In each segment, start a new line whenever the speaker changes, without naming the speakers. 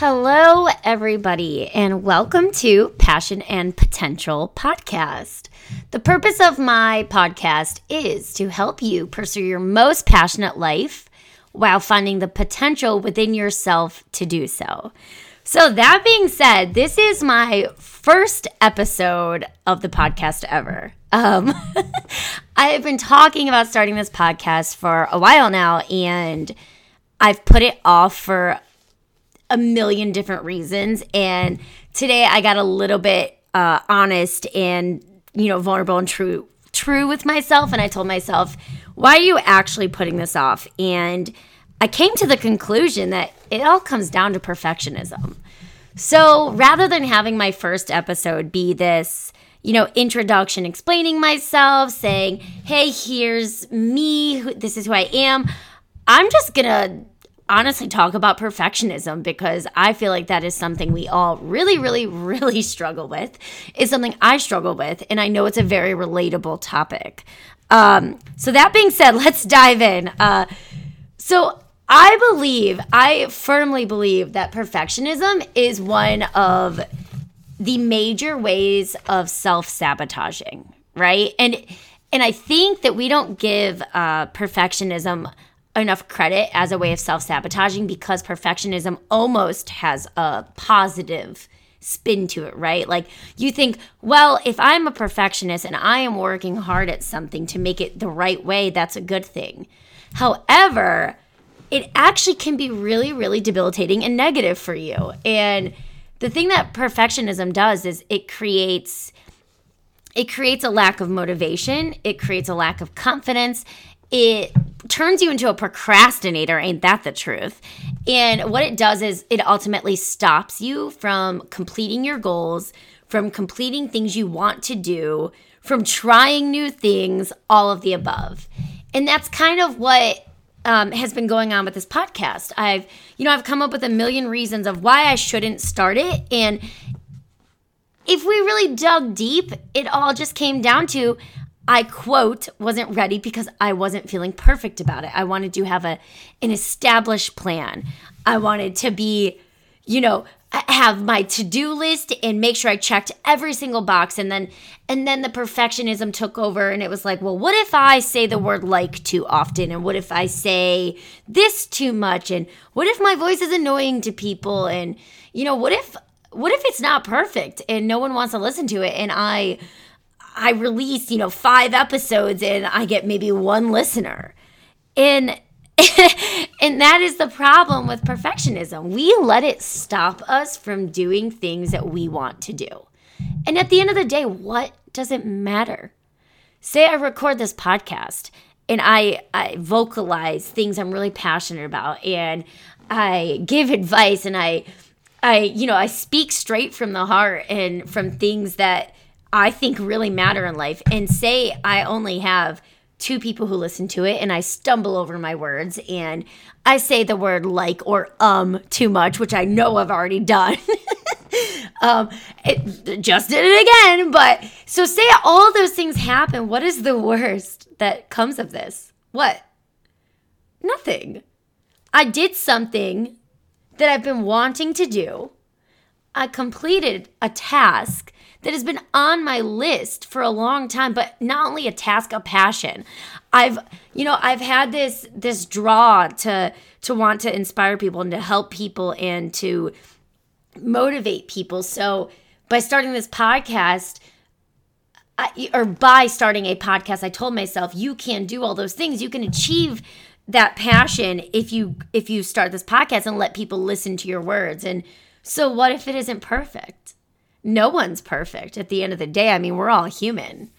Hello, everybody, and welcome to Passion and Potential Podcast. The purpose of my podcast is to help you pursue your most passionate life while finding the potential within yourself to do so. So, that being said, this is my first episode of the podcast ever. Um, I have been talking about starting this podcast for a while now, and I've put it off for a million different reasons. And today I got a little bit uh, honest and, you know, vulnerable and true true with myself and I told myself, why are you actually putting this off? And I came to the conclusion that it all comes down to perfectionism. So rather than having my first episode be this, you know, introduction explaining myself, saying, hey, here's me, this is who I am, I'm just gonna honestly talk about perfectionism because I feel like that is something we all really, really, really struggle with. Is something I struggle with, and I know it's a very relatable topic. Um, so that being said, let's dive in. Uh, so I believe, I firmly believe that perfectionism is one of the major ways of self sabotaging, right? And and I think that we don't give uh, perfectionism enough credit as a way of self sabotaging because perfectionism almost has a positive spin to it, right? Like you think, well, if I'm a perfectionist and I am working hard at something to make it the right way, that's a good thing. However, it actually can be really, really debilitating and negative for you. And the thing that perfectionism does is it creates it creates a lack of motivation, it creates a lack of confidence, it turns you into a procrastinator. Ain't that the truth? And what it does is it ultimately stops you from completing your goals, from completing things you want to do, from trying new things, all of the above. And that's kind of what um, has been going on with this podcast. I've, you know, I've come up with a million reasons of why I shouldn't start it. And if we really dug deep, it all just came down to I quote wasn't ready because I wasn't feeling perfect about it. I wanted to have a an established plan. I wanted to be, you know, have my to-do list and make sure I checked every single box. And then and then the perfectionism took over and it was like, well, what if I say the word like too often? And what if I say this too much? And what if my voice is annoying to people? And you know, what if what if it's not perfect and no one wants to listen to it? And I I release, you know, five episodes and I get maybe one listener. And and that is the problem with perfectionism. We let it stop us from doing things that we want to do. And at the end of the day, what does it matter? Say I record this podcast and I, I vocalize things I'm really passionate about and I give advice and I I you know, I speak straight from the heart and from things that I think really matter in life and say I only have two people who listen to it and I stumble over my words and I say the word like or um too much, which I know I've already done. um it just did it again, but so say all those things happen, what is the worst that comes of this? What? Nothing. I did something that I've been wanting to do. I completed a task that has been on my list for a long time but not only a task a passion. I've you know i've had this this draw to to want to inspire people and to help people and to motivate people. So by starting this podcast I, or by starting a podcast i told myself you can do all those things. You can achieve that passion if you if you start this podcast and let people listen to your words. And so what if it isn't perfect no one's perfect at the end of the day. I mean, we're all human.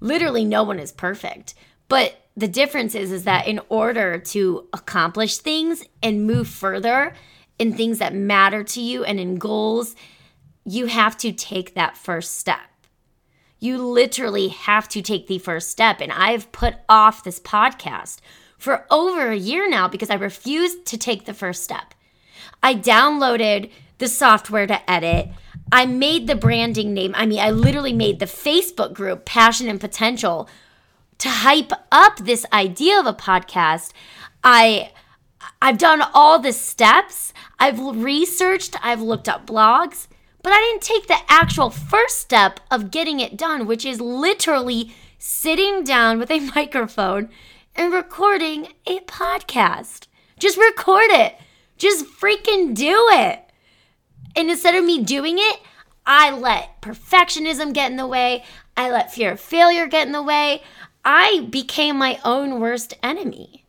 Literally, no one is perfect. But the difference is, is that in order to accomplish things and move further in things that matter to you and in goals, you have to take that first step. You literally have to take the first step. And I've put off this podcast for over a year now because I refused to take the first step. I downloaded the software to edit. I made the branding name. I mean, I literally made the Facebook group Passion and Potential to hype up this idea of a podcast. I I've done all the steps, I've researched, I've looked up blogs, but I didn't take the actual first step of getting it done, which is literally sitting down with a microphone and recording a podcast. Just record it. Just freaking do it. And instead of me doing it, I let perfectionism get in the way. I let fear of failure get in the way. I became my own worst enemy.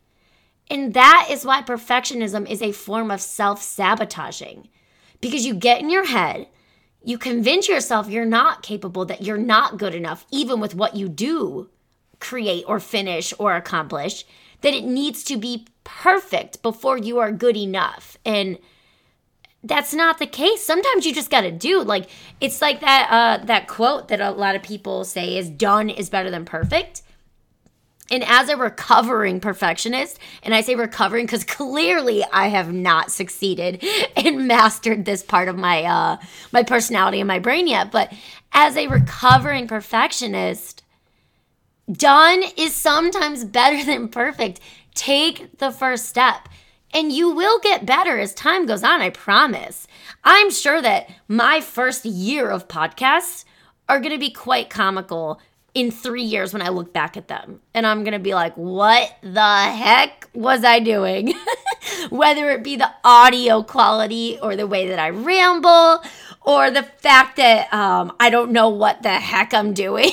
And that is why perfectionism is a form of self sabotaging. Because you get in your head, you convince yourself you're not capable, that you're not good enough, even with what you do create or finish or accomplish, that it needs to be perfect before you are good enough. And that's not the case. Sometimes you just got to do like it's like that uh that quote that a lot of people say is done is better than perfect. And as a recovering perfectionist, and I say recovering because clearly I have not succeeded and mastered this part of my uh, my personality and my brain yet. But as a recovering perfectionist, done is sometimes better than perfect. Take the first step. And you will get better as time goes on, I promise. I'm sure that my first year of podcasts are going to be quite comical in three years when I look back at them. And I'm going to be like, what the heck was I doing? Whether it be the audio quality or the way that I ramble or the fact that um, I don't know what the heck I'm doing.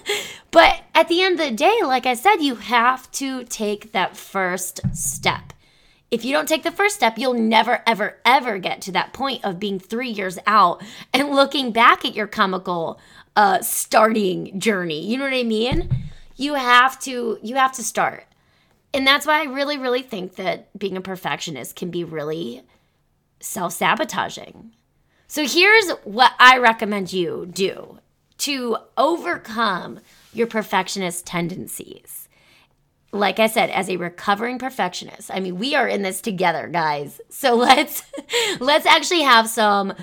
but at the end of the day, like I said, you have to take that first step. If you don't take the first step, you'll never, ever, ever get to that point of being three years out and looking back at your comical uh, starting journey. You know what I mean? You have to you have to start. And that's why I really really think that being a perfectionist can be really self-sabotaging. So here's what I recommend you do to overcome your perfectionist tendencies. Like I said, as a recovering perfectionist, I mean, we are in this together, guys. So let's let's actually have some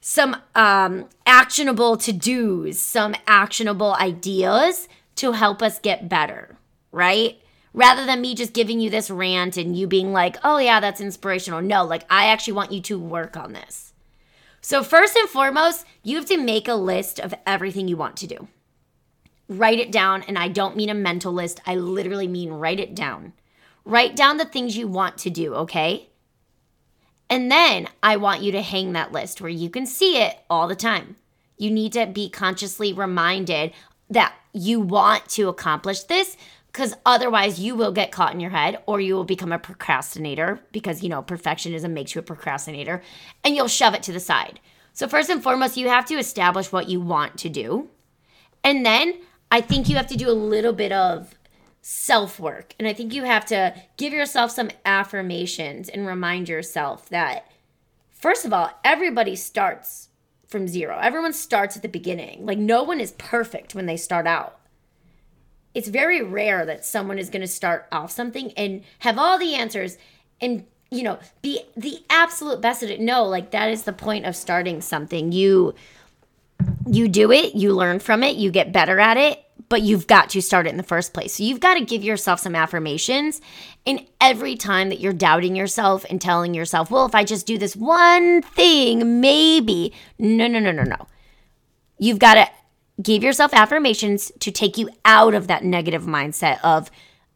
some um, actionable to dos, some actionable ideas to help us get better, right? Rather than me just giving you this rant and you being like, oh, yeah, that's inspirational. No, like, I actually want you to work on this. So, first and foremost, you have to make a list of everything you want to do. Write it down. And I don't mean a mental list, I literally mean write it down. Write down the things you want to do, okay? And then I want you to hang that list where you can see it all the time. You need to be consciously reminded that you want to accomplish this because otherwise you will get caught in your head or you will become a procrastinator because, you know, perfectionism makes you a procrastinator and you'll shove it to the side. So, first and foremost, you have to establish what you want to do. And then I think you have to do a little bit of self work. And I think you have to give yourself some affirmations and remind yourself that, first of all, everybody starts from zero. Everyone starts at the beginning. Like, no one is perfect when they start out. It's very rare that someone is going to start off something and have all the answers and you know be the absolute best at it no like that is the point of starting something you you do it you learn from it you get better at it but you've got to start it in the first place. So you've got to give yourself some affirmations. And every time that you're doubting yourself and telling yourself, well, if I just do this one thing, maybe. No, no, no, no, no. You've got to give yourself affirmations to take you out of that negative mindset of,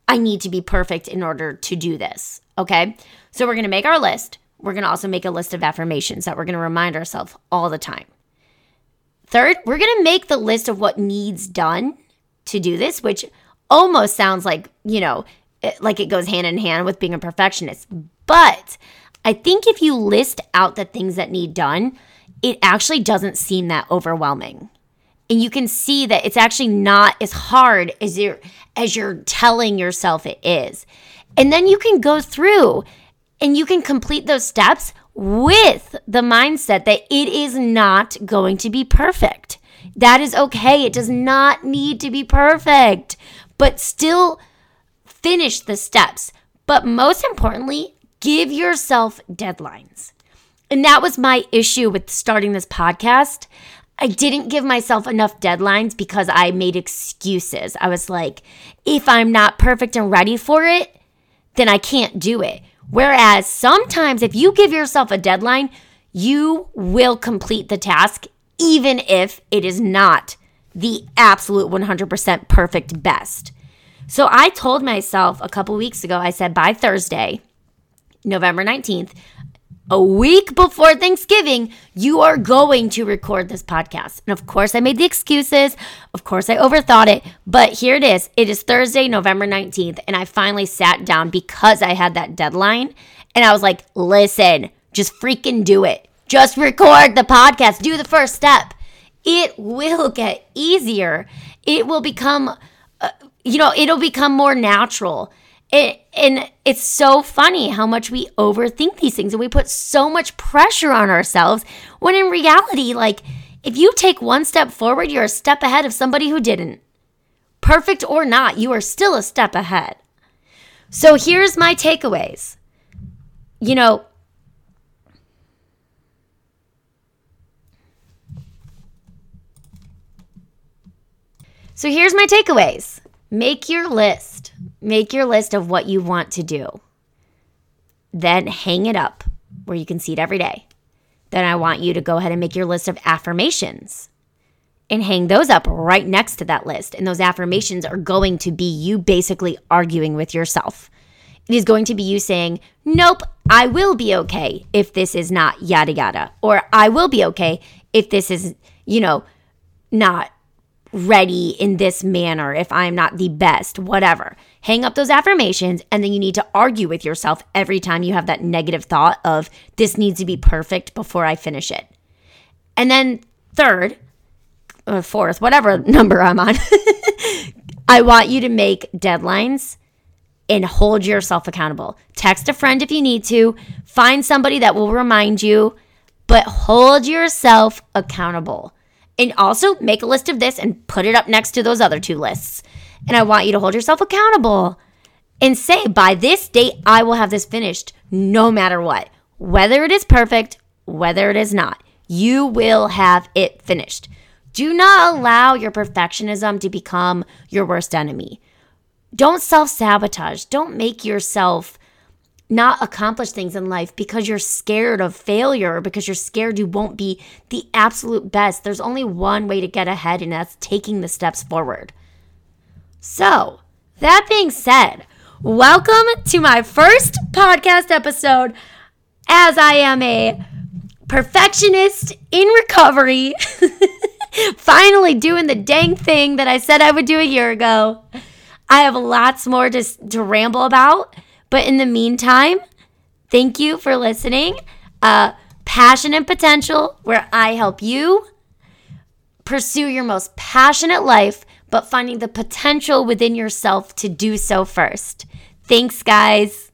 I need to be perfect in order to do this. Okay. So we're going to make our list. We're going to also make a list of affirmations that we're going to remind ourselves all the time. Third, we're going to make the list of what needs done to do this, which almost sounds like, you know, like it goes hand in hand with being a perfectionist. But I think if you list out the things that need done, it actually doesn't seem that overwhelming. And you can see that it's actually not as hard as you're as you're telling yourself it is. And then you can go through and you can complete those steps with the mindset that it is not going to be perfect. That is okay. It does not need to be perfect, but still finish the steps. But most importantly, give yourself deadlines. And that was my issue with starting this podcast. I didn't give myself enough deadlines because I made excuses. I was like, if I'm not perfect and ready for it, then I can't do it. Whereas sometimes if you give yourself a deadline, you will complete the task, even if it is not the absolute 100% perfect best. So I told myself a couple weeks ago, I said by Thursday, November 19th, a week before Thanksgiving, you are going to record this podcast. And of course, I made the excuses. Of course, I overthought it. But here it is. It is Thursday, November 19th. And I finally sat down because I had that deadline. And I was like, listen, just freaking do it. Just record the podcast. Do the first step. It will get easier. It will become, uh, you know, it'll become more natural. It, and it's so funny how much we overthink these things and we put so much pressure on ourselves when in reality, like, if you take one step forward, you're a step ahead of somebody who didn't. Perfect or not, you are still a step ahead. So here's my takeaways. You know, so here's my takeaways. Make your list. Make your list of what you want to do. Then hang it up where you can see it every day. Then I want you to go ahead and make your list of affirmations and hang those up right next to that list. And those affirmations are going to be you basically arguing with yourself. It is going to be you saying, Nope, I will be okay if this is not yada yada. Or I will be okay if this is, you know, not ready in this manner, if I'm not the best, whatever. Hang up those affirmations, and then you need to argue with yourself every time you have that negative thought of this needs to be perfect before I finish it. And then, third, or fourth, whatever number I'm on, I want you to make deadlines and hold yourself accountable. Text a friend if you need to, find somebody that will remind you, but hold yourself accountable. And also make a list of this and put it up next to those other two lists. And I want you to hold yourself accountable and say, by this date, I will have this finished no matter what. Whether it is perfect, whether it is not, you will have it finished. Do not allow your perfectionism to become your worst enemy. Don't self sabotage. Don't make yourself not accomplish things in life because you're scared of failure or because you're scared you won't be the absolute best. There's only one way to get ahead, and that's taking the steps forward. So, that being said, welcome to my first podcast episode as I am a perfectionist in recovery. Finally, doing the dang thing that I said I would do a year ago. I have lots more to, to ramble about. But in the meantime, thank you for listening. Uh, Passion and Potential, where I help you pursue your most passionate life, but finding the potential within yourself to do so first. Thanks, guys.